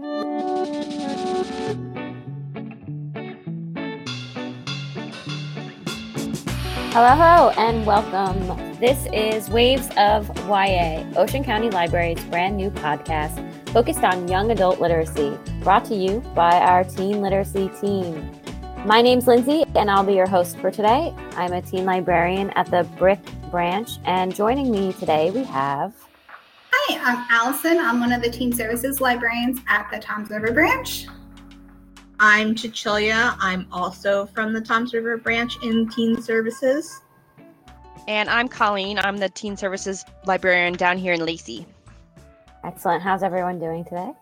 Hello, hello, and welcome. This is Waves of YA, Ocean County Library's brand new podcast focused on young adult literacy, brought to you by our teen literacy team. My name's Lindsay, and I'll be your host for today. I'm a teen librarian at the Brick Branch, and joining me today we have. Hi, I'm Allison. I'm one of the teen services librarians at the Toms River Branch. I'm Cecilia. I'm also from the Toms River Branch in Teen Services. And I'm Colleen. I'm the Teen Services librarian down here in Lacey. Excellent. How's everyone doing today?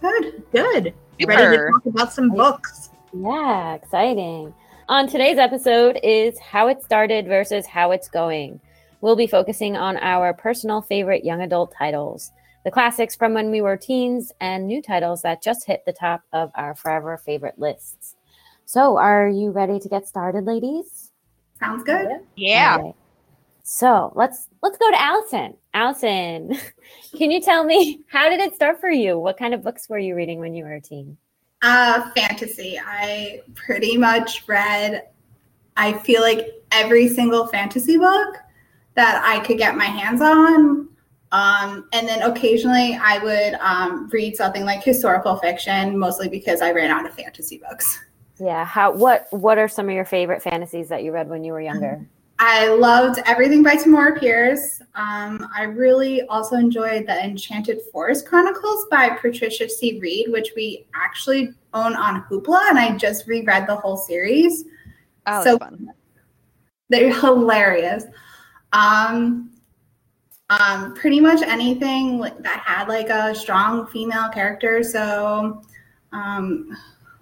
Good. Good. Super. Ready to talk about some books. Yeah, exciting. On today's episode is how it started versus how it's going. We'll be focusing on our personal favorite young adult titles, the classics from when we were teens, and new titles that just hit the top of our forever favorite lists. So, are you ready to get started, ladies? Sounds good. Yeah. All right. So let's let's go to Allison. Allison, can you tell me how did it start for you? What kind of books were you reading when you were a teen? Uh, fantasy. I pretty much read, I feel like every single fantasy book that I could get my hands on. Um, and then occasionally I would um, read something like historical fiction, mostly because I ran out of fantasy books. Yeah. How what what are some of your favorite fantasies that you read when you were younger? I loved everything by Tamora Pierce. Um, I really also enjoyed the Enchanted Forest Chronicles by Patricia C. Wrede, which we actually own on Hoopla, and I just reread the whole series. Oh, So- fun. They're hilarious. Um, um, pretty much anything like, that had like a strong female character. So, um,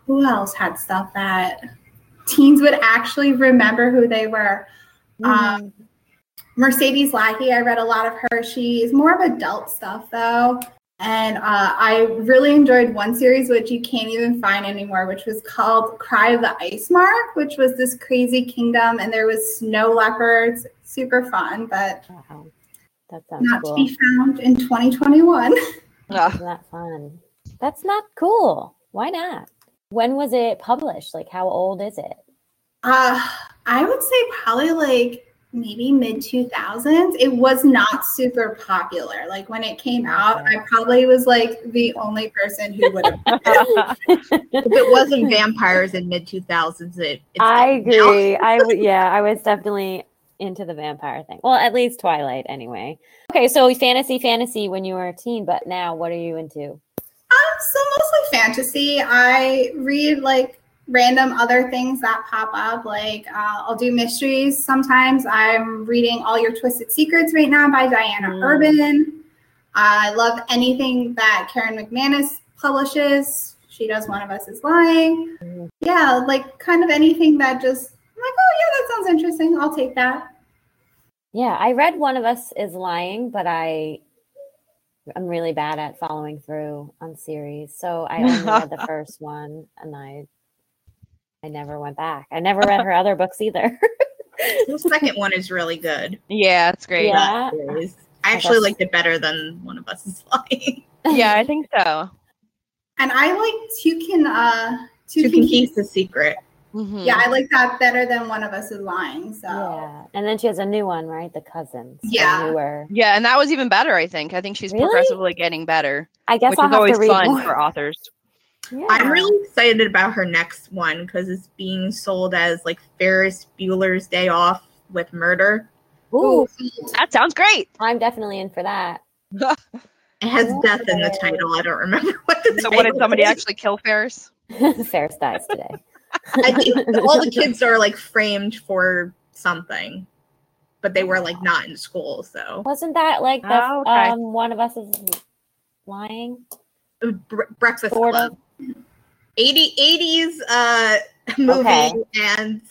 who else had stuff that teens would actually remember who they were? Um, Mercedes Lackey, I read a lot of her. She's more of adult stuff though. And uh, I really enjoyed one series, which you can't even find anymore, which was called Cry of the Icemark, which was this crazy kingdom, and there was snow leopards. Super fun, but Wow. That sounds not cool. to be found in 2021. Ugh. Isn't that fun? That's not cool. Why not? When was it published? Like how old is it? Uh, I would say probably like maybe mid 2000s. It was not super popular. Like when it came out, I probably was like the only person who would have. If it wasn't vampires in mid 2000s, it, it's I agree. I w- yeah, I was definitely into the vampire thing. Well, at least Twilight anyway. Okay, so fantasy fantasy when you were a teen, but now what are you into? Um, so mostly fantasy. I read like random other things that pop up. Like uh, I'll do mysteries sometimes. I'm reading All Your Twisted Secrets right now by Diana Mm. Urban. I love anything that Karen McManus publishes. She does One of Us is Lying. Mm. Yeah, like kind of anything that just like, oh yeah, that sounds interesting. I'll take that. Yeah, I read one of us is lying, but I I'm really bad at following through on series. So I only read the first one and I I never went back. I never read her other books either. The second one is really good. Yeah, it's great. Yeah. I actually that's- liked it better than One of Us is Lying. Yeah, I think so. And I like Two Can uh Two, Two Can Can Keep. Keep the Secret. Mhm. Yeah, I like that better than One of Us is Lying. So Yeah. And then she has a new one, right? The cousins. Yeah. Newer. Yeah, and that was even better, I think. I think she's Really? progressively getting better, I guess which I'll is always read fun more. for authors. Yeah. I'm really excited about her next one because it's being sold as like Ferris Bueller's Day Off with Murder. Ooh, That sounds great. I'm definitely in for that. It has death in the title. I don't remember what the So, what did somebody is. actually kill Ferris? Ferris dies today. I think all the kids are like framed for something, but they were like not in school. So Wasn't that like the Oh, okay. um one of us is lying? Bre- Breakfast Sort Club, 80, 80s uh, movie Okay. and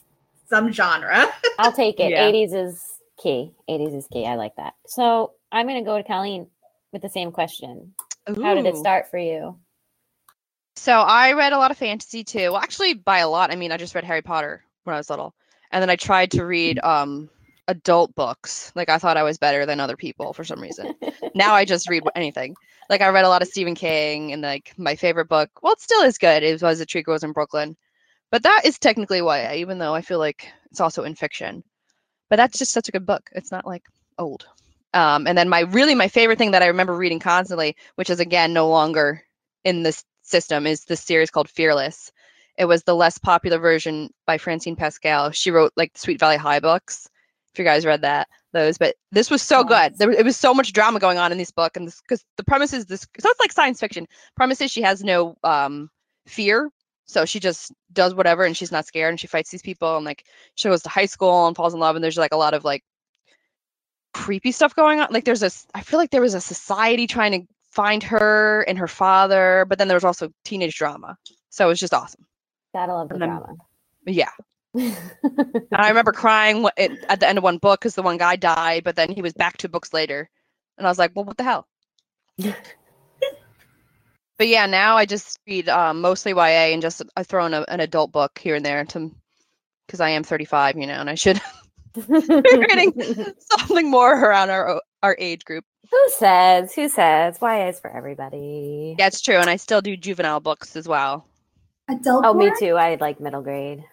some genre. I'll take it. Yeah. 80s is key. 80s is key. I like that. So I'm gonna go to Colleen with the same question. How did it start for you? So I read a lot of fantasy too. Well, actually, by a lot, I mean I just read Harry Potter when I was little, and then I tried to read um adult books. Like I thought I was better than other people for some reason. now I just read anything. Like I read a lot of Stephen King and like my favorite book, well, it still is good. It was A Tree Grows in Brooklyn. But that is technically YA, even though I feel like it's also in fiction. But that's just such a good book. It's not like old. Um, and then my really my favorite thing that I remember reading constantly, which is again no longer in this system, is this series called Fearless. It was the less popular version by Francine Pascal. She wrote like the Sweet Valley High books. If you guys read that, those, but this was so good. There, it was so much drama going on in this book, and because the premise is this. So it's like science fiction. Premise is she has no um fear, so she just does whatever, and she's not scared, and she fights these people, and like she goes to high school and falls in love, and there's like a lot of like creepy stuff going on. Like there's a, I feel like there was a society trying to find her and her father, but then there was also teenage drama. So it was just awesome. Gotta love the then- drama. Yeah. I remember crying at at the end of one book because the one guy died, but then he was back two books later, and I was like, "Well, what the hell?" but yeah, now I just read um, mostly YA and just I throw in a, an adult book here and there to because I am 35, you know, and I should be reading something more around our our age group. Who says? Who says? Why is for everybody. That's true, and I still do juvenile books as well. Adult Oh, me too. I like middle grade.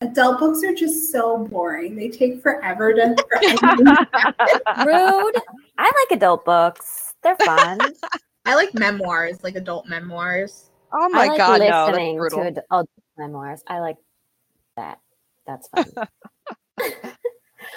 Adult books are just so boring. They take forever to. for anything to happen. Rude. I like adult books. They're fun. I like memoirs, like adult memoirs. Oh my I like god, no, listening brutal. to adult memoirs. I like that. That's fun.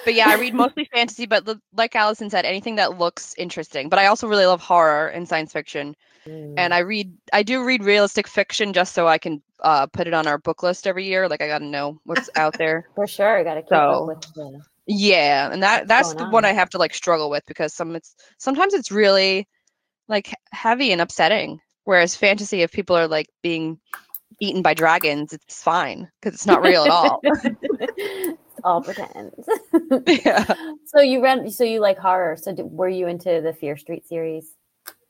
But yeah, I read mostly fantasy, but l- like Allison said, anything that looks interesting. But I also really love horror and science fiction. Mm. And I read, I do read realistic fiction just so I can uh, put it on our book list every year. Like I got to know what's out there. for sure, you got to keep So- up with the. Yeah, and that that's the one? I have to like struggle with because some it's sometimes it's really like heavy and upsetting. Whereas fantasy, if people are like being eaten by dragons, it's fine because it's not real at all. all pretend. yeah. so you read. So you like horror. So d were you into the Fear Street series?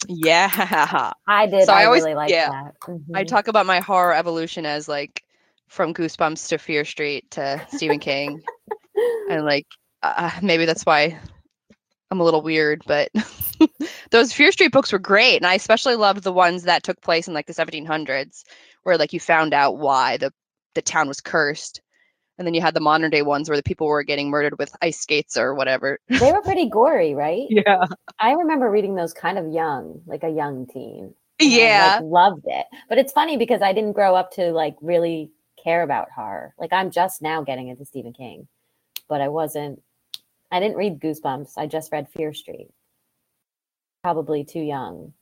Yeah. I did. So I I, always- really like yeah. that. I Mhm. talk about my horror evolution as like from Goosebumps to Fear Street to Stephen King, and like uh, maybe that's why I'm a little weird, but those Fear Street books were great, and I especially loved the ones that took place in like the 1700s, where like you found out why the the town was cursed, and then you had the modern day ones where the people were getting murdered with ice skates or whatever. they were pretty gory, right? Yeah, I remember reading those kind of young, like a young teen. and I, yeah, like, loved it. But it's funny because I didn't grow up to like really care about horror. Like I'm just now getting into Stephen King, but I wasn't. I didn't read Goosebumps. I just read Fear Street. Probably too young,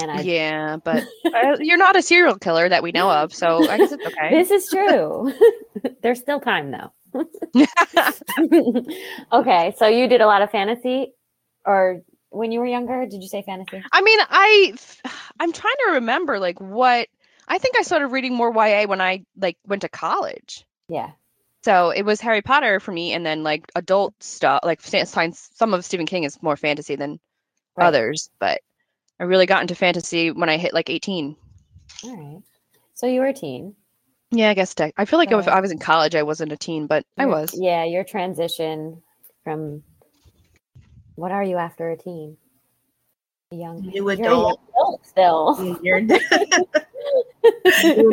and I. yeah. But uh, you're not a serial killer that we know of, so I guess it's okay. This is true. There's still time though. okay, so you did a lot of fantasy, or when you were younger, did you say fantasy? I mean, I I'm trying to remember like what I think I started reading more YA when I like went to college. Yeah. So it was Harry Potter for me, and then like adult stuff, like science. Some of Stephen King is more fantasy than Right. others, but I really got into fantasy when I hit like 18. All right. So you were a teen. Yeah, I guess tech. I feel like if I was in college, I wasn't a teen, but I was. Yeah, your transition from what are you after a teen? A young New you're a young adult. adult still. You're new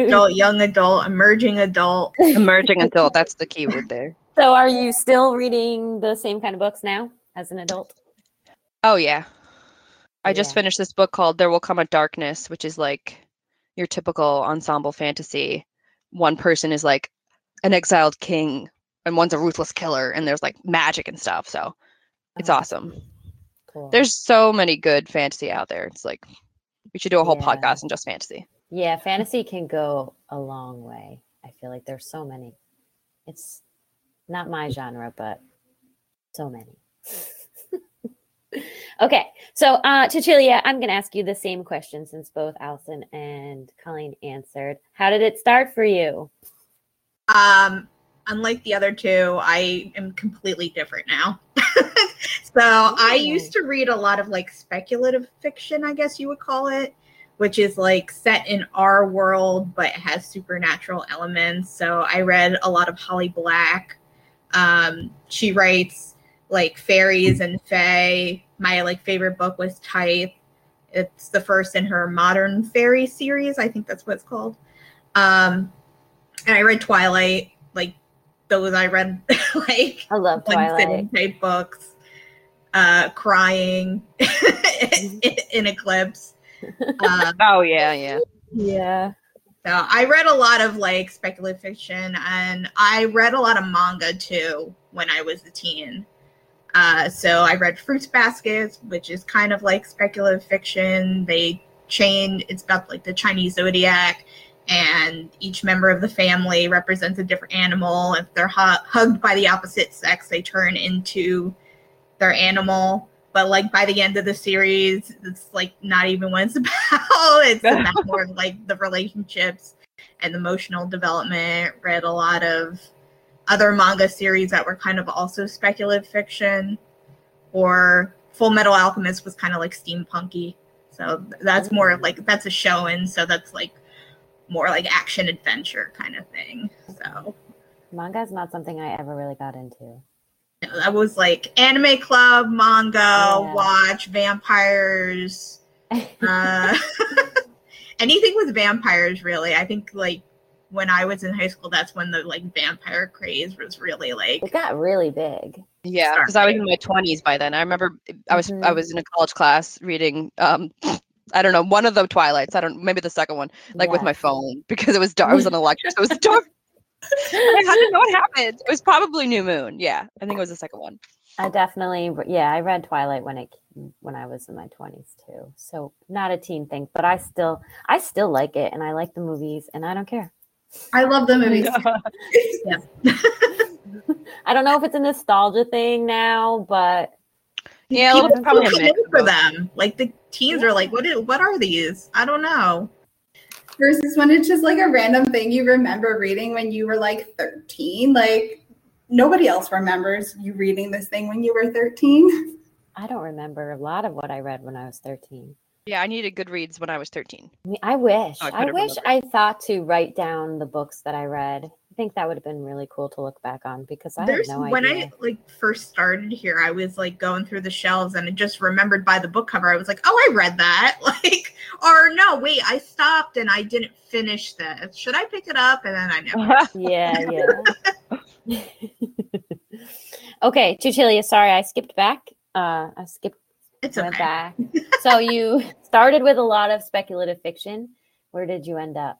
adult, young adult, emerging adult. Emerging adult. That's the key word there. So are you still reading the same kind of books now as an adult? Oh yeah. I just Yeah. finished this book called There Will Come a Darkness, which is like your typical ensemble fantasy. One person is like an exiled king and one's a ruthless killer and there's like magic and stuff. So it's Oh, awesome. Cool. There's so many good fantasy out there. It's like we should do a whole Yeah. podcast on just fantasy. yeah, fantasy can go a long way. I feel like there's so many. It's not my genre, but so many. okay, so uh, Cecilia, I'm going to ask you the same question since both Allison and Colleen answered. How did it start for you? Um, unlike the other two, I am completely different now. so I used to read a lot of like speculative fiction, I guess you would call it, which is like set in our world but has supernatural elements. So I read a lot of Holly Black. Um, she writes like fairies and fae. My like favorite book was Tithe. It's the first in her modern fairy series. I think that's what it's called. Um, and I read Twilight. Like those, I read like I love one Twilight. type books. Uh, crying in, in Eclipse. Um, Oh yeah, yeah. Yeah. So I read a lot of like speculative fiction and I read a lot of manga too when I was a teen. Uh, so I read Fruits Baskets, which is kind of like speculative fiction. They chain it's about like the Chinese zodiac, and each member of the family represents a different animal. If they're hu- hugged by the opposite sex, they turn into their animal. But like by the end of the series, it's like not even what it's about. It's about more like the relationships and emotional development. Read a lot of other manga series that were kind of also speculative fiction, or Fullmetal Alchemist was kind of like steampunky. So that's more of like that's a show in, so that's like more like action adventure kind of thing. So Manga is not something I ever really got into. know, that was like anime club, manga, Yeah. watch, vampires, uh, anything with vampires really. I think like when I was in high school, that's when the like vampire craze was really like It got really big. Yeah, because I was in my twenties by then. I remember I was I Mhm. was in a college class reading um I don't know, one of the Twilights. I don't maybe the second one, like with my phone because it was dark. I was on a lecture, so it was dark. I had to know what happened. It was probably New Moon. Yeah, I think it was the second one. I definitely, yeah, I read Twilight when it when I was in my twenties too. So not a teen thing, but I still, I still like it, and I like the movies, and I don't care. I love the movies. I don't know if it's a nostalgia thing now, but Yeah, a little people bit, probably a still mix care of for them. Like the teens are like, what? Is, what are these? I don't know. Versus when it's just like a random thing you remember reading when you were like 13. Like nobody else remembers you reading this thing when you were 13. I don't remember a lot of what I read when I was thirteen. Yeah, I needed Goodreads when I was thirteen. I mean, I wish, I I, wish I thought to write down the books that I read. I think that would have been really cool to look back on because I There's had no when idea. I like first started here, I was like going through the shelves and I just remembered by the book cover. I was like, oh, I read that. Like, or no, wait, I stopped and I didn't finish this. Should I pick it up? And then I never. yeah, yeah. okay, Tuchilia, sorry, I skipped back. Uh, I skipped It's went okay. back. so you started with a lot of speculative fiction. Where did you end up?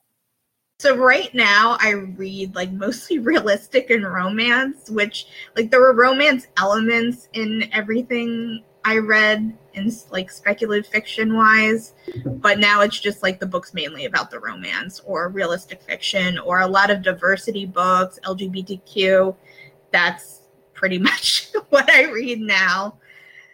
So right now I read like mostly realistic and romance, which like there were romance elements in everything I read in like speculative fiction wise, but now it's just like the books mainly about the romance or realistic fiction or a lot of diversity books, LGBTQ. That's pretty much what I read now.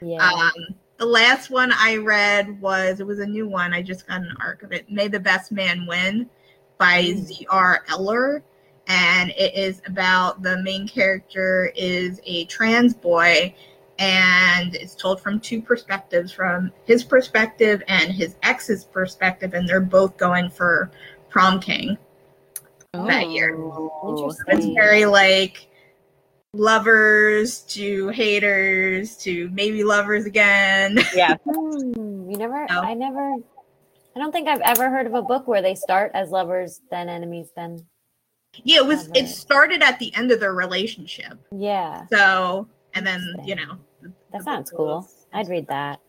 Yeah. Um, the last one I read was it was a new one. I just got an arc of it. May the Best Man Win by Mm. Z.R. Ellor, and it is about the main character is a trans boy, and it's told from two perspectives, from his perspective and his ex's perspective, and they're both going for prom king that year. Oh, It's Interesting. very like lovers to haters to maybe lovers again. Yeah. Hmm, you never. No. I never. I don't think I've ever heard of a book where they start as lovers, then enemies, then Yeah, it was. It started at the end of their relationship. yeah. So, and then you know, That sounds cool. was- I'd read that.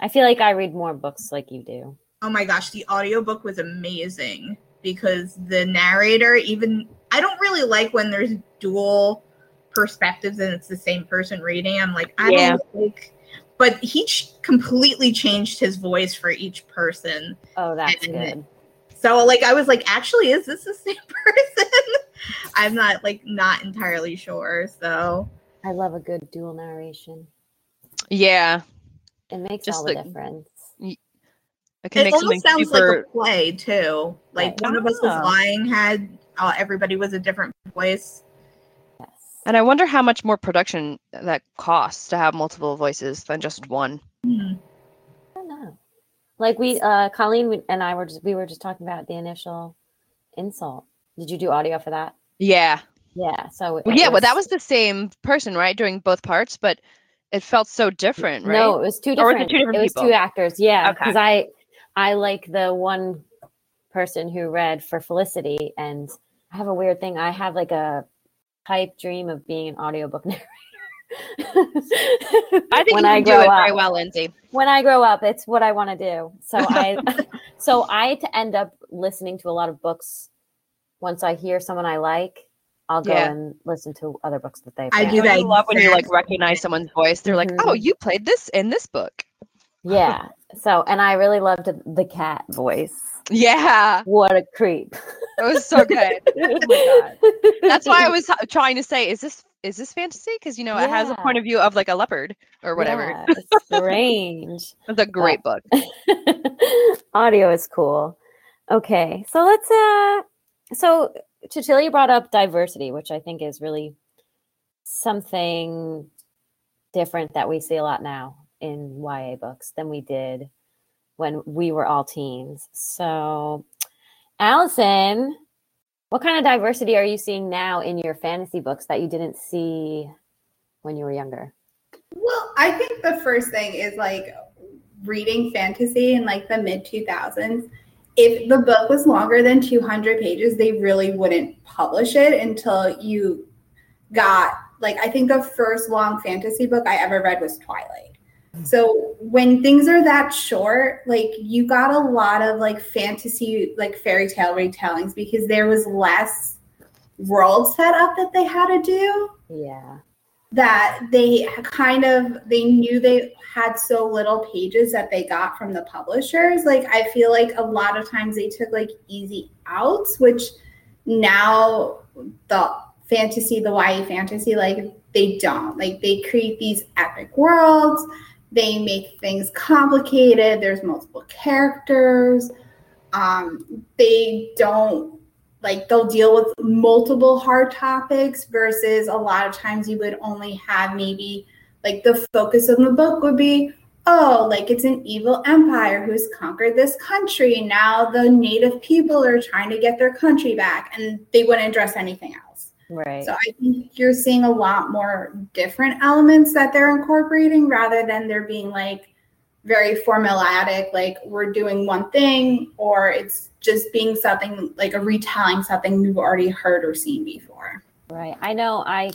I feel like I read more books like you do. Oh my gosh, the audiobook was amazing because the narrator even I don't really like when there's dual perspectives and it's the same person reading. I'm like, I Yeah. don't like but he ch- completely changed his voice for each person. Oh, that's And- good. So like I was like, actually, is this the same person? I'm not like not entirely sure. So I love a good dual narration. Yeah. It makes Just all the like- difference. It can it make something almost sounds super like a play too. Like Right. one of us was Ah. lying had uh, everybody was a different voice. And I wonder how much more production that costs to have multiple voices than just one. Hmm. I don't know. Like we, uh, Colleen and I were just we were just talking about the initial insult. Did you do audio for that? Yeah. Yeah. So it Well, yeah, but that was the same person, right? Doing both parts, but it felt so different, right? No, it was two different. Or was it two different it was two actors. Yeah, Okay. because I I like the one person who read for Felicity, and I have a weird thing. I have like a pipe dream of being an audiobook narrator. I think when you I can do grow it up, very well, Lindsay. when I grow up, it's what I want to do. So I, so I to end up listening to a lot of books. Once I hear someone I like, I'll go Yeah. and listen to other books that they've I read. do that I love when you like recognize someone's voice. They're like, "Oh, Mhm. you played this in this book." Yeah. So, and I really loved the cat voice. Yeah, What a creep. it was so good. oh my god. That's why I was trying to say, is this is this fantasy? Because you know it has a point of view of like a leopard or whatever. Yeah, it's strange. It's a great book. Audio is cool. Okay, so let's uh so Cecilia brought up diversity, which I think is really something different that we see a lot now in YA books than we did when we were all teens. So Allison, what kind of diversity are you seeing now in your fantasy books that you didn't see when you were younger? Well, I think the first thing is like reading fantasy in like the mid 2000s. If the book was longer than 200 pages, they really wouldn't publish it until you got like I think the first long fantasy book I ever read was Twilight. So when things are that short, like you got a lot of like fantasy like fairy tale retellings because there was less world set up that they had to do Yeah. that they kind of they knew they had so little pages that they got from the publishers. Like i feel like a lot of times they took like easy outs which now the fantasy the YA fantasy like they don't. Like they create these epic worlds they make things complicated. There's multiple characters. Um they don't like they'll deal with multiple hard topics versus a lot of times you would only have maybe like the focus of the book would be oh like it's an evil empire who's conquered this country. Now the native people are trying to get their country back and they wouldn't address anything else Right. so i think you're seeing a lot more different elements that they're incorporating rather than there being like very formulatic like we're doing one thing or it's just being something like a retelling something you've already heard or seen before Right. I know I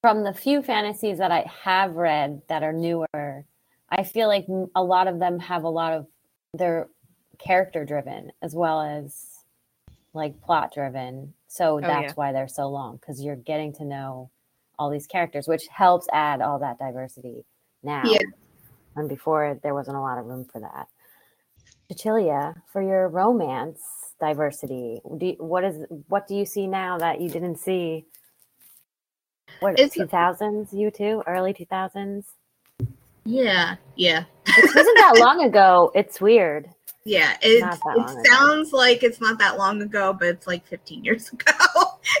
from the few fantasies that I have read that are newer, I feel like a lot of them have a lot of they're character driven as well as like plot driven. So that's Oh, yeah. why they're so long cuz you're getting to know all these characters which helps add all that diversity now. Yeah. And before there wasn't a lot of room for that. Cecilia, for your romance diversity, do you, what is what do you see now that you didn't see? What two thousands? You too, early two thousands. Yeah, yeah, It wasn't that long ago. It's weird. Yeah. It it ago. sounds like it's not that long ago, but it's like 15 years ago,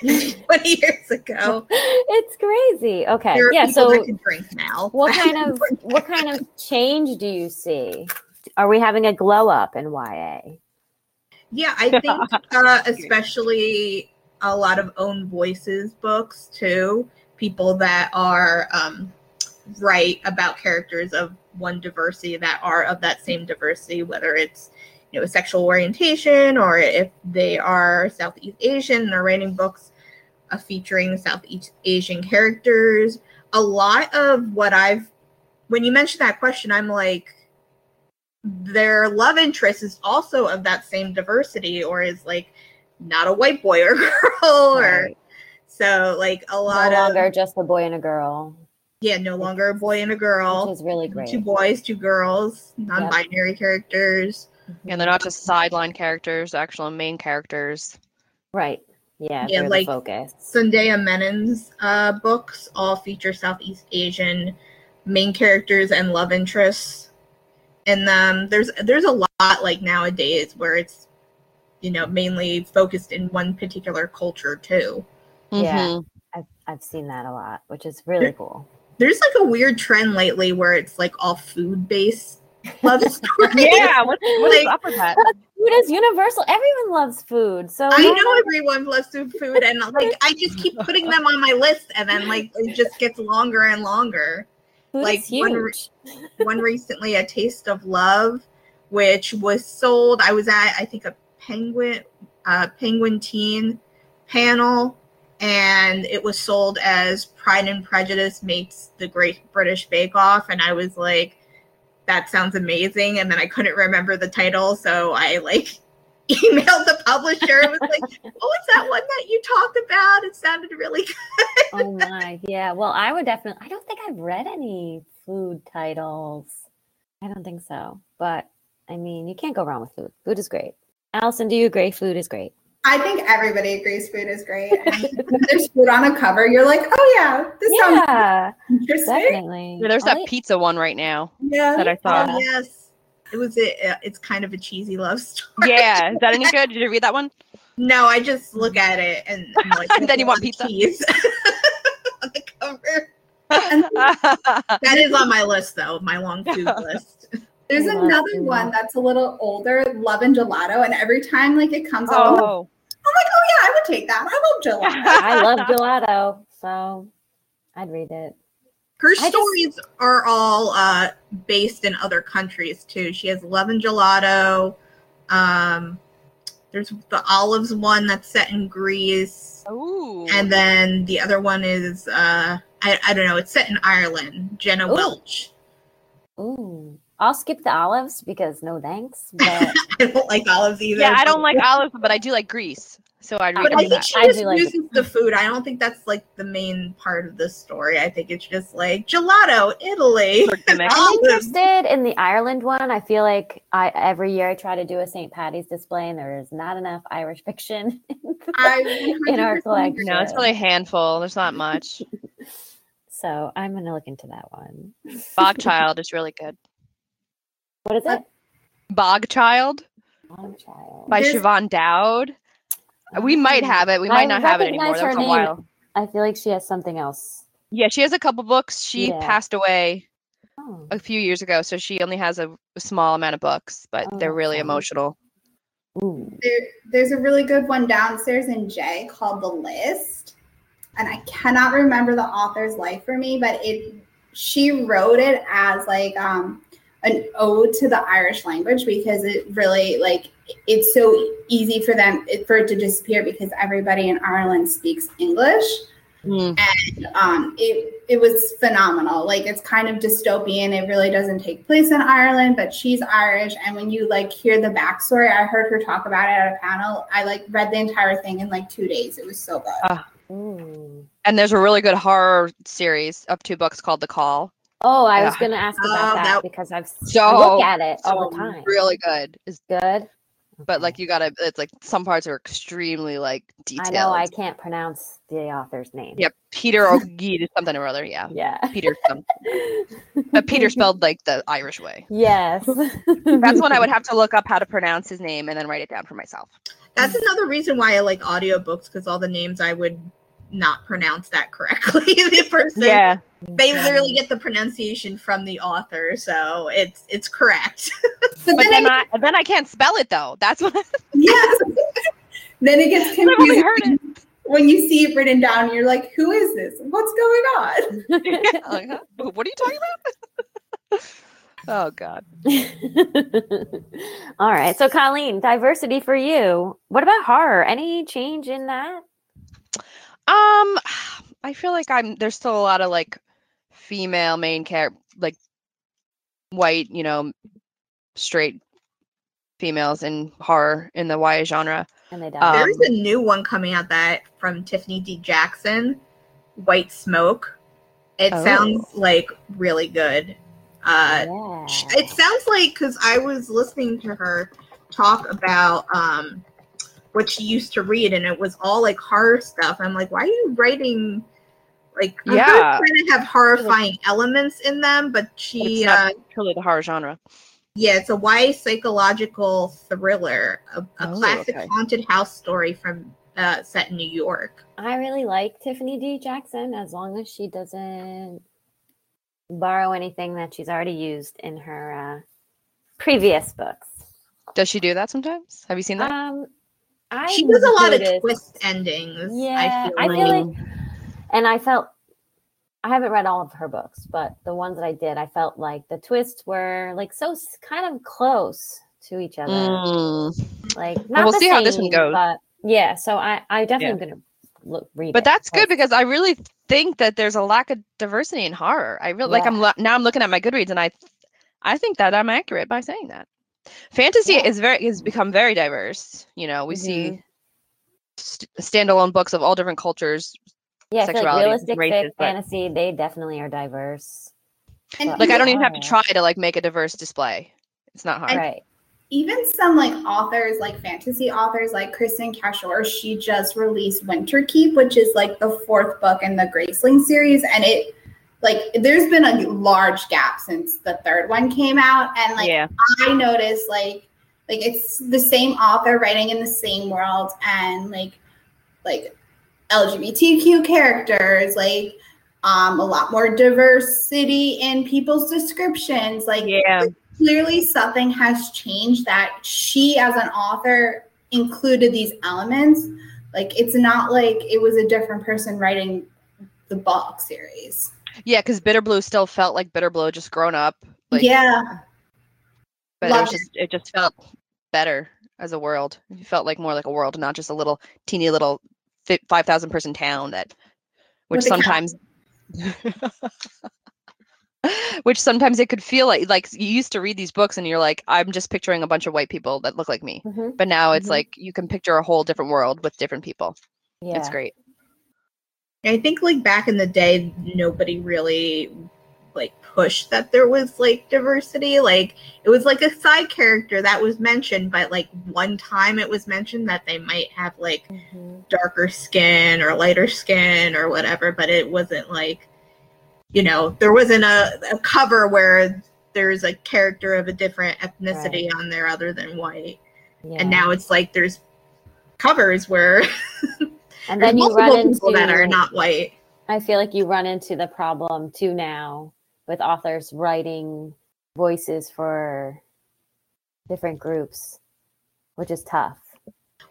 20 years ago. it's crazy. Okay, yeah. So, drink now. what kind of what kind of change do you see? Are we having a glow up in YA? Yeah, I think uh, especially a lot of own voices books too. People that are um, write about characters of one diversity that are of that same diversity, whether it's you know a sexual orientation or if they are Southeast Asian and are writing books uh, featuring Southeast Asian characters. A lot of what I've when you mentioned that question, I'm like, their love interest is also of that same diversity or is like not a white boy or girl or so like a No lot of longer just a boy and a girl, yeah no longer a boy and a which girl is really great. two boys two girls non-binary characters And they're not just sideline characters, actual main characters. Right. Yeah, Yeah, they're like- the focus. Sandhya Menon's uh, books all feature Southeast Asian main characters and love interests And them. There's there's a lot like nowadays where it's you know mainly focused in one particular culture too. Yeah. Mhm. I've, I've seen that a lot, which is really cool. There's like a weird trend lately where it's like all food based love stories. Yeah. What's, what's Like- up with that? Food is universal. Everyone loves food. So I know everyone loves food, food, and like I just keep putting them on my list, and then like it just gets longer and longer. Food Like, is one re- one recently, A Taste of Love, which was sold. I was at, I think, a Penguin, uh, Penguin Teen panel, and it was sold as Pride and Prejudice meets the Great British Bake Off, and I was like, that sounds amazing. And then I couldn't remember the title, so I like emailed the publisher and was like, oh, it's that one that you talked about. It sounded really oh good. oh my, yeah. Well, I would definitely. I don't think I've read any food titles. I don't think so. But I mean, you can't go wrong with food. Food is great. Allison, do you agree? Food is great. I think everybody agrees food is great. There's food on a cover, you're like, oh yeah, this sounds interesting. definitely. Yeah, there's I that like- pizza one right now Yeah. that I saw. Yeah. yes. It was a, it's kind of a cheesy love story. Yeah, is that any good? Did you read that one? No, I just look at it and I'm like, And then you want pizza? cheese on the cover. That is on my list though, my long food list. There's I love another food. one that's a little older, Love and Gelato, and every time like it comes out, I'm like, oh, oh yeah, I would take that. I love gelato. I love gelato, so I'd read it. Her just- stories are all uh, based in other countries too. She has Love and Gelato. Um, there's the Olives one that's set in Greece, Ooh. and then the other one is uh, I, I don't know. It's set in Ireland. Jenna Ooh. Welch. Ooh, I'll skip the olives because no thanks. But I don't like olives either. yeah, I don't like olives, but I do like Greece, so I'd read But I think that. she just do like the food. I don't think that's like the main part of the story. I think it's just like gelato, Italy. I'm interested in the Ireland one. I feel like I every year I try to do a St. Patty's display, and there is not enough Irish fiction I in our collection. No, it's really a handful. There's not much. So I'm gonna look into that one. Bog Child is really good. What is it? Bog Child Long Child. by There's- Siobhan Dowd. We might have it. We I might not have it anymore. recognize That her was a name. while. I feel like she has something else. Yeah, she has a couple books. She Yeah. passed away Oh, a few years ago, so she only has a, a small amount of books, but Oh, they're really okay. emotional. There, there's a really good one downstairs in J called The List, and I cannot remember the author's life for me, but it she wrote it as like um an ode to the Irish language because it really like it's so easy for them for it to disappear because everybody in Ireland speaks English. Mm. um, it it was phenomenal. Like it's kind of dystopian. It really doesn't take place in Ireland, but she's Irish. And when you like hear the backstory, I heard her talk about it at a panel. I like read the entire thing in like two days. It was so good. Ooh. And there's a really good horror series of two books called The Call. Oh, I was gonna ask Oh, about that, that- because I've I So- look at it all So the time. Really good. It's, Good. but like you gotta, it's like some parts are extremely like detailed. I know I can't pronounce the author's name. Yep, Peter O'Geed something or other. Yeah, Yeah. Peter. But Peter spelled like the Irish way. Yes. That's when I would have to look up how to pronounce his name and then write it down for myself. That's another reason why I like audiobooks because all the names I would not pronounce that correctly. the person yeah, they literally get the pronunciation from the author, so it's it's correct. But, But then, then it, I then I can't spell it though. That's what yes. then it gets I've heard confusing when you see it written down. You're like, who is this? What's going on? it. Like, huh? What are you talking about? oh God. All right. So, Colleen, diversity for you. What about horror? Any change in that? Um, I feel like I'm there's still a lot of like female main character, like white, you know, straight females in horror in the YA genre. And they Um. There's a new one coming out that from Tiffany D. Jackson, White Smoke. It Oh. sounds like really good. Uh, yeah. it sounds like because I was listening to her talk about um what she used to read, and it was all like horror stuff. I'm like, why are you writing? Like, I'm Yeah. trying to have horrifying elements in them, but but she, it's uh, not truly the horror genre. yeah, it's a YA psychological thriller, a, a Oh, classic okay. haunted house story from uh, set in New York. I really like Tiffany D. Jackson as long as she doesn't borrow anything that she's already used in her uh, previous books. Does she do that sometimes? Have you seen that? Um, I she does a lot of noticed- twist endings. Yeah, I feel like. and I felt I haven't read all of her books, but the ones that I did, I felt like the twists were like so kind of close to each other. Mm. Like not we'll the see how this one goes. But yeah, so I I definitely am gonna look read. But it, that's good because I really think that there's a lack of diversity in horror. I really like. I'm now I'm looking at my Goodreads and I, I think that I'm accurate by saying that. Fantasy Yeah. is very has become very diverse. You know, we see Mhm. st- standalone books of all different cultures. yeah, I feel like realistic races, fic, but- fantasy, they definitely are diverse. And But- Like I don't even have to try to like make a diverse display. It's not hard. Right. even some like authors, like fantasy authors, like Kristin Cashore, she just released Winterkeep, which is like the fourth book in the Graceling series, and it like there's been a large gap since the third one came out, and like yeah. I noticed like like it's the same author writing in the same world, and like like LGBTQ characters, like um a lot more diversity in people's descriptions, like Yeah. clearly something has changed that she as an author included these elements like it's not like it was a different person writing the book series Yeah, because Bitter Blue still felt like Bitter Blue, just grown up. Like, yeah but it just it just felt better as a world. It felt like more like a world, not just a little teeny little fi- five thousand person town that, which sometimes, which sometimes it could feel like like you used to read these books and you're like I'm just picturing a bunch of white people that look like me, Mhm. but now it's Mhm. like you can picture a whole different world with different people. Yeah. It's great. I think like back in the day, nobody really like pushed that there was like diversity. Like it was like a side character that was mentioned, but like one time it was mentioned that they might have like Mhm. darker skin or lighter skin or whatever, but it wasn't like you know, there wasn't a, a cover where there's a character of a different ethnicity on there other than white. Yeah. And now it's like there's covers where and there's then you run into people that are not white. I feel like you run into the problem too now with authors writing voices for different groups, which is tough.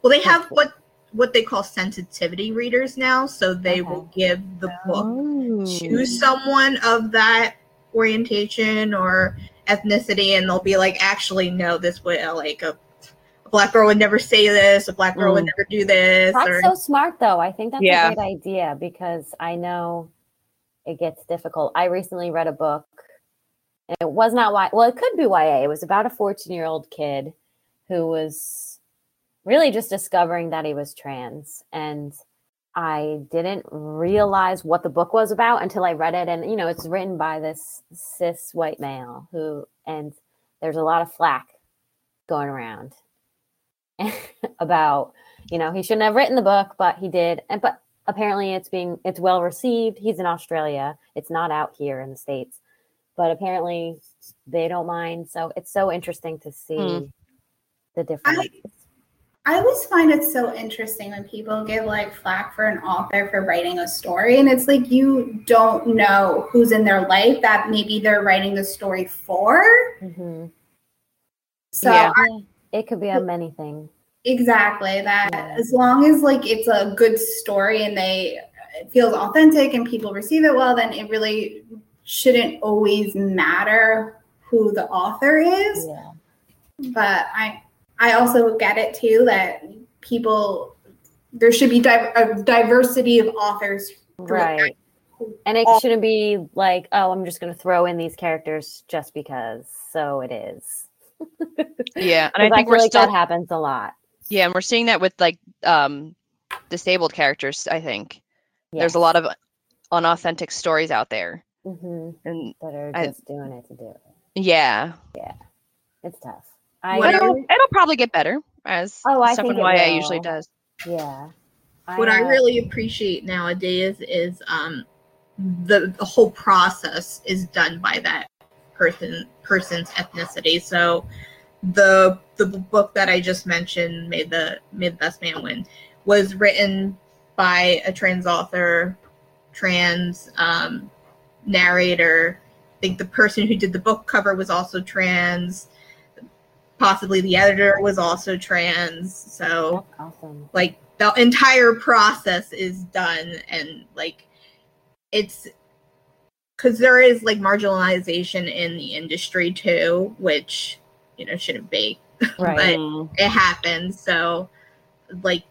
Well, they have what what they call sensitivity readers now, so they will give the book Oh. to someone of that orientation or ethnicity, and they'll be like, "Actually, no, this would like a, a black girl would never say this. A black girl would Mm. never do this." That's or so smart, though. I think that's Yeah. a great idea because I know it gets difficult. I recently read a book, and it was not Y. Well, it could be YA. It was about a 14 year old kid who was really just discovering that he was trans. And I didn't realize what the book was about until I read it. And, you know, it's written by this cis white male who, and there's a lot of flack going around about you know he shouldn't have written the book but he did. And but apparently it's being it's well received. He's in australia. It's not out here in the states. But apparently they don't mind. So it's so interesting to see Mm. the difference. I always find it so interesting when people give like flack for an author for writing a story. And it's like you don't know who's in their life that maybe they're writing the story for. Mhm. so Yeah. Yeah, it could be a many thing Exactly. That Yeah. as long as like it's a good story and they it feels authentic and people receive it well, then it really shouldn't always matter who the author is. yeah But I I also get it too that people there should be di- a diversity of authors. right and it all- shouldn't be like oh i'm just going to throw in these characters just because so it is Yeah, and I think feel we're like still that happens a lot. Yeah, and we're seeing that with like um disabled characters. I think. There's a lot of unauthentic stories out there, hmm and that are I- just doing it to do it. Yeah, yeah, it's tough. I What but I- it'll, it'll probably get better as Oh, I stuff think in it YA usually does. yeah. What I uh, really appreciate nowadays is um the, the whole process is done by that person person's ethnicity. So the the book that I just mentioned made the made the best man win was written by a trans author, trans um, narrator. I think the person who did the book cover was also trans. Possibly the editor was also trans. So awesome like the entire process is done and like it's because there is like marginalization in the industry too, which you know shouldn't be, Right. but mm-hmm. it happens. So, like,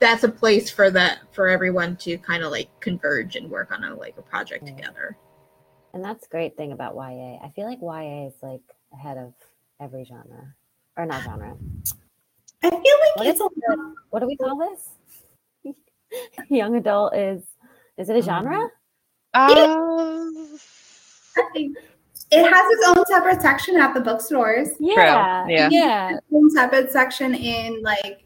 that's a place for that for everyone to kind of like converge and work on a like a project Yeah. together. And that's great thing about YA. I feel like YA is like ahead of every genre. Or not genre. I feel like What it's is a lot. What do we call this? Young adult is is it a mm-hmm. genre? Uh, It has its own separate section at the bookstores. Yeah. Yeah. Yeah. Own separate section in like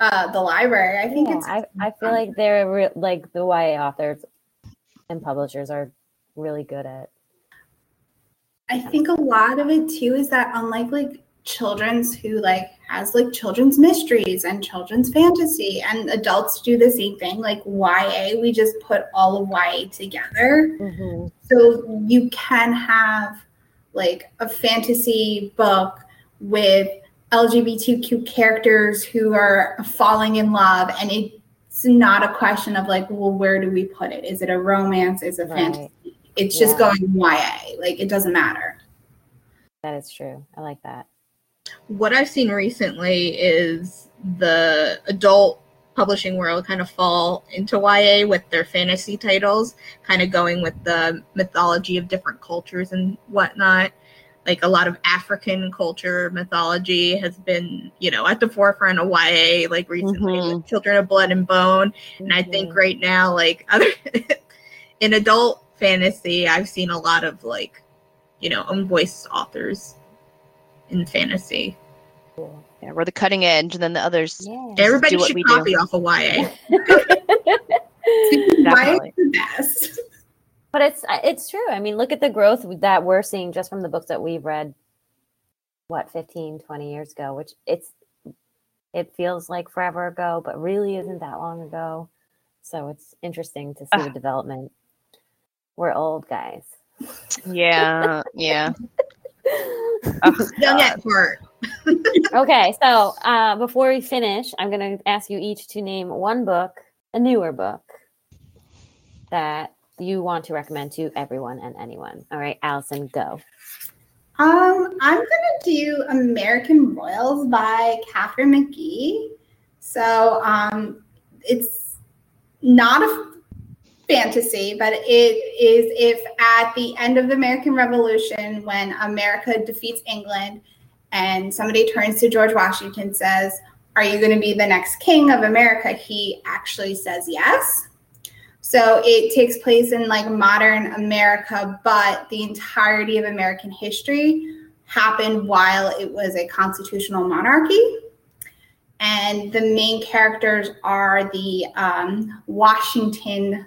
uh the library. I think Yeah, it's I, I feel like they're re- like the YA authors and publishers are really good at I think a lot of it too is that unlike like children's who like has like children's mysteries and children's fantasy and adults do the same thing like YA we just put all of YA together Mhm. so you can have like a fantasy book with LGBTQ characters who are falling in love and it's not a question of like well where do we put it is it a romance is it Right. fantasy it's just Yeah. going YA like it doesn't matter That is true. I like that. What I've seen recently is the adult publishing world kind of fall into YA with their fantasy titles, kind of going with the mythology of different cultures and whatnot. Like a lot of African culture mythology has been, you know, at the forefront of YA, like recently with Children of Blood and Bone. And I think Mhm. right now, like other in adult fantasy, I've seen a lot of like, you know, own voice authors in fantasy. Cool. yeah, we're the cutting edge, and then the others. Yeah. Everybody do what should we do. copy off of YA. Why Definitely. is the best? But it's uh, it's true. I mean, look at the growth that we're seeing just from the books that we've read what 15, 20 years ago, which it's it feels like forever ago, but really isn't that long ago. So it's interesting to see the Ah. development. We're old guys. Yeah, yeah. Ugh, Young God. at heart. okay, so uh, before we finish, I'm going to ask you each to name one book, a newer book, that you want to recommend to everyone and anyone. All right, Allison, go. Um, I'm gonna do American Royals by Katharine McGee. So um, it's not a fantasy, but it is if at the end of the American Revolution, when America defeats England, and somebody turns to George Washington and says, "Are you going to be the next king of America?" He actually says yes. So it takes place in like modern America, but the entirety of American history happened while it was a constitutional monarchy. And the main characters are the um, Washington.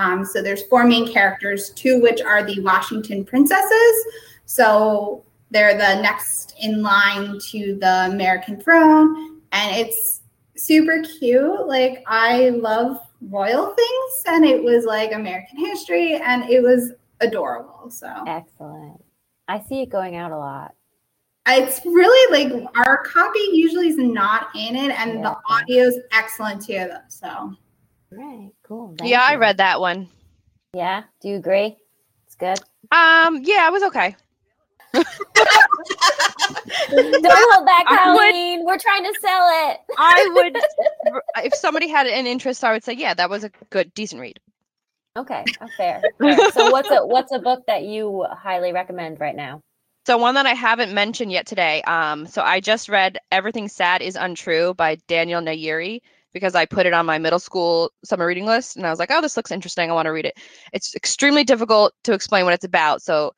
Um, so there's four main characters, two which are the Washington princesses. So they're the next in line to the American throne, and it's super cute. Like I love royal things, and it was like American history, and it was adorable. So Excellent. I see it going out a lot. it's really like our copy usually is not in it, and Yeah. the audio is excellent too. Though, so right, cool. Thank Yeah, I read that one. Yeah, do you agree? It's good. Um, yeah, it was okay. Don't hold back, Colleen. We're trying to sell it. I would, if somebody had an interest, I would say, yeah, that was a good, decent read. Okay, oh, fair, fair. So what's a what's a book that you highly recommend right now? So one that I haven't mentioned yet today. Um, so I just read "Everything Sad Is Untrue" by Daniel Nayeri because I put it on my middle school summer reading list, and I was like, "Oh, this looks interesting. I want to read it." It's extremely difficult to explain what it's about. So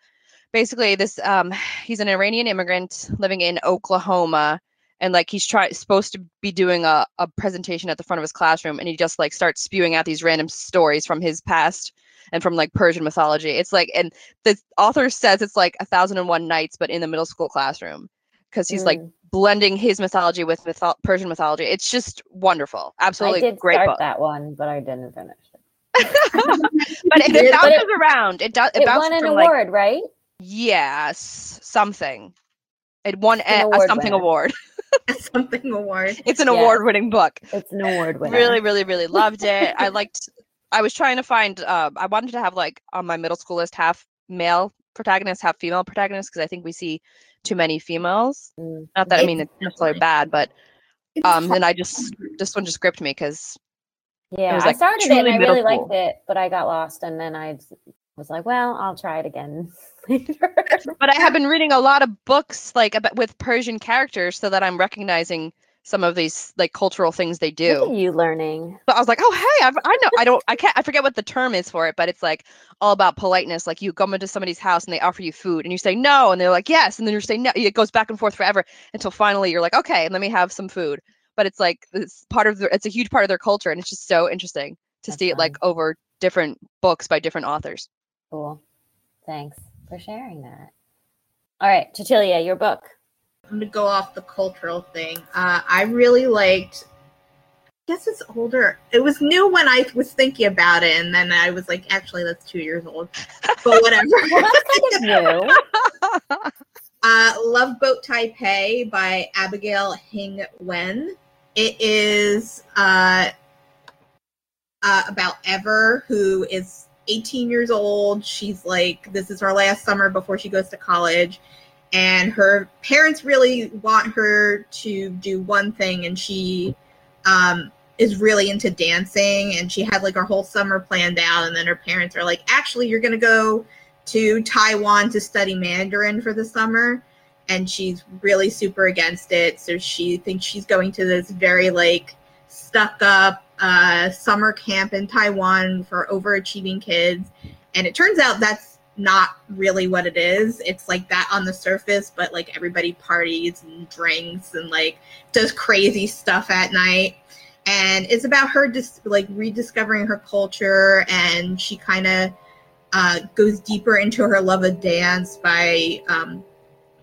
basically, this um, he's an Iranian immigrant living in Oklahoma, and like he's try supposed to be doing a, a presentation at the front of his classroom, and he just like starts spewing out these random stories from his past and from like Persian mythology. It's like, and the author says it's like a thousand and one nights, but in the middle school classroom because he's like Mm. Blending his mythology with mytho- Persian mythology. It's just wonderful, absolutely great book. I did great start book. that one, but I didn't finish it. but it, But it it- bounces around. It does. It, It won an from like award, right? yes, something. It won an a, a something winner. award. Something award. It's an Yeah. award-winning book. It's an award winner. Really, really, really loved it. I liked I was trying to find. Uh, I wanted to have like on my middle school list half male protagonists, have female protagonists, because I think we see too many females. Mm. Not that I mean it's necessarily bad, but um, then I just this one just gripped me because Yeah, was, I started it and I really liked it, but I got lost, and then I was like, well, I'll try it again later. but I have been reading a lot of books like about, with Persian characters, so that I'm recognizing some of these like cultural things they do. you learning. But I was like, oh hey, I've, I know I don't I can't I forget what the term is for it, but it's like all about politeness. Like you come into somebody's house and they offer you food, and you say no, and they're like yes, and then you say no. It goes back and forth forever until finally you're like, okay, let me have some food. But it's like it's part of the, it's a huge part of their culture, and it's just so interesting to That's see it like over different books by different authors. Cool. Thanks for sharing that. All right, Cecilia, your book. I'm gonna go off the cultural thing. Uh, I really liked. I guess it's older. It was new when I was thinking about it, and then I was like, actually, that's two years old. But whatever. Well, that's kind of new. Uh, Love Boat Taipei by Abigail Hing Wen. It is uh, uh, about Ever, who is 18 years old. She's like, this is her last summer before she goes to college. And her parents really want her to do one thing, and she um, is really into dancing. And she had like her whole summer planned out. And then her parents are like, actually, you're going to go to Taiwan to study Mandarin for the summer. And she's really super against it. So she thinks she's going to this very like stuck up uh, summer camp in Taiwan for overachieving kids. And it turns out that's not really what it is. It's like that on the surface, but like everybody parties and drinks and like does crazy stuff at night. And it's about her just like rediscovering her culture and she kind of uh, goes deeper into her love of dance by um,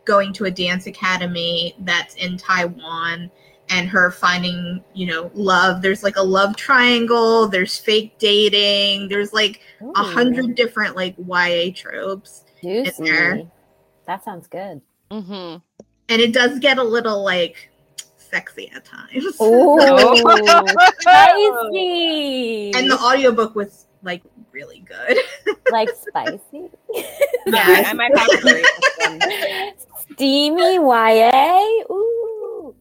going to a dance academy that's in Taiwan and her finding, you know, love. There's like a love triangle, there's fake dating, there's like a hundred different like YA tropes. juicy. there. That sounds good. hmm And it does get a little like sexy at times. Oh, spicy. and the audiobook was like really good. like spicy. Yeah, I might have to read this one. Steamy YA. Ooh.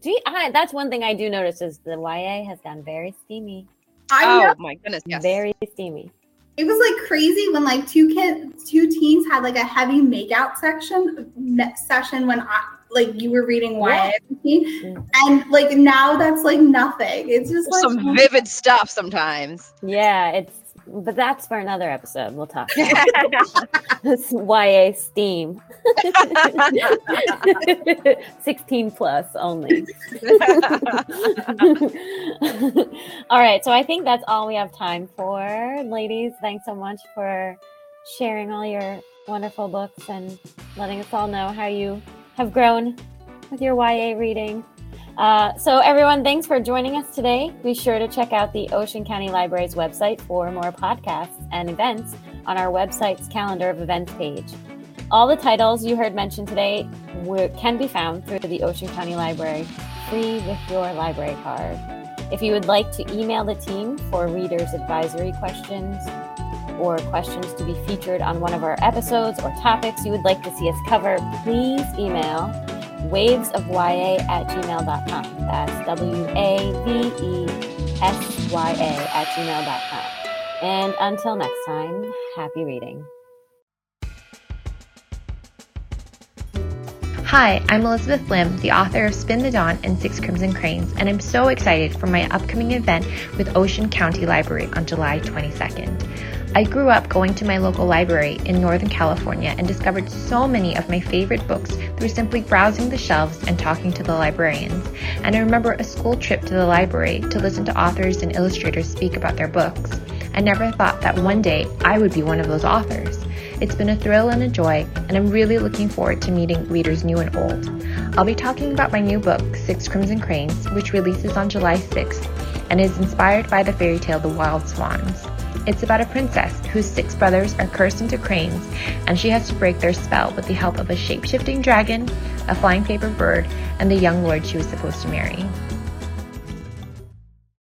Do you, I, that's one thing I do notice is the YA has gone very steamy. I know Oh my goodness, yes. Very steamy. it was like crazy when like two kids, two teens had like a heavy makeout section session when I like you were reading YA, Mm. and like now that's like nothing. It's just like Some vivid stuff sometimes. Yeah, it's but that's for another episode. We'll talk. YA Steam. 16 plus only. all right, so I think that's all we have time for. Ladies, thanks so much for sharing all your wonderful books and letting us all know how you have grown with your YA reading. Uh, so, everyone, thanks for joining us today. Be sure to check out the Ocean County Library's website for more podcasts and events on our website's calendar of events page. All the titles you heard mentioned today were, can be found through the Ocean County Library free with your library card. If you would like to email the team for readers' advisory questions or questions to be featured on one of our episodes or topics you would like to see us cover, please email wavesofya at gmail.com. That's W A V E S Y A at gmail.com. And until next time, happy reading. Hi, I'm Elizabeth Lim, the author of Spin the Dawn and Six Crimson Cranes, and I'm so excited for my upcoming event with Ocean County Library on July 22nd. I grew up going to my local library in Northern California and discovered so many of my favorite books through simply browsing the shelves and talking to the librarians. And I remember a school trip to the library to listen to authors and illustrators speak about their books. I never thought that one day I would be one of those authors. It's been a thrill and a joy, and I'm really looking forward to meeting readers new and old. I'll be talking about my new book, Six Crimson Cranes, which releases on July 6th and is inspired by the fairy tale The Wild Swans. It's about a princess whose six brothers are cursed into cranes, and she has to break their spell with the help of a shape shifting dragon, a flying paper bird, and the young lord she was supposed to marry.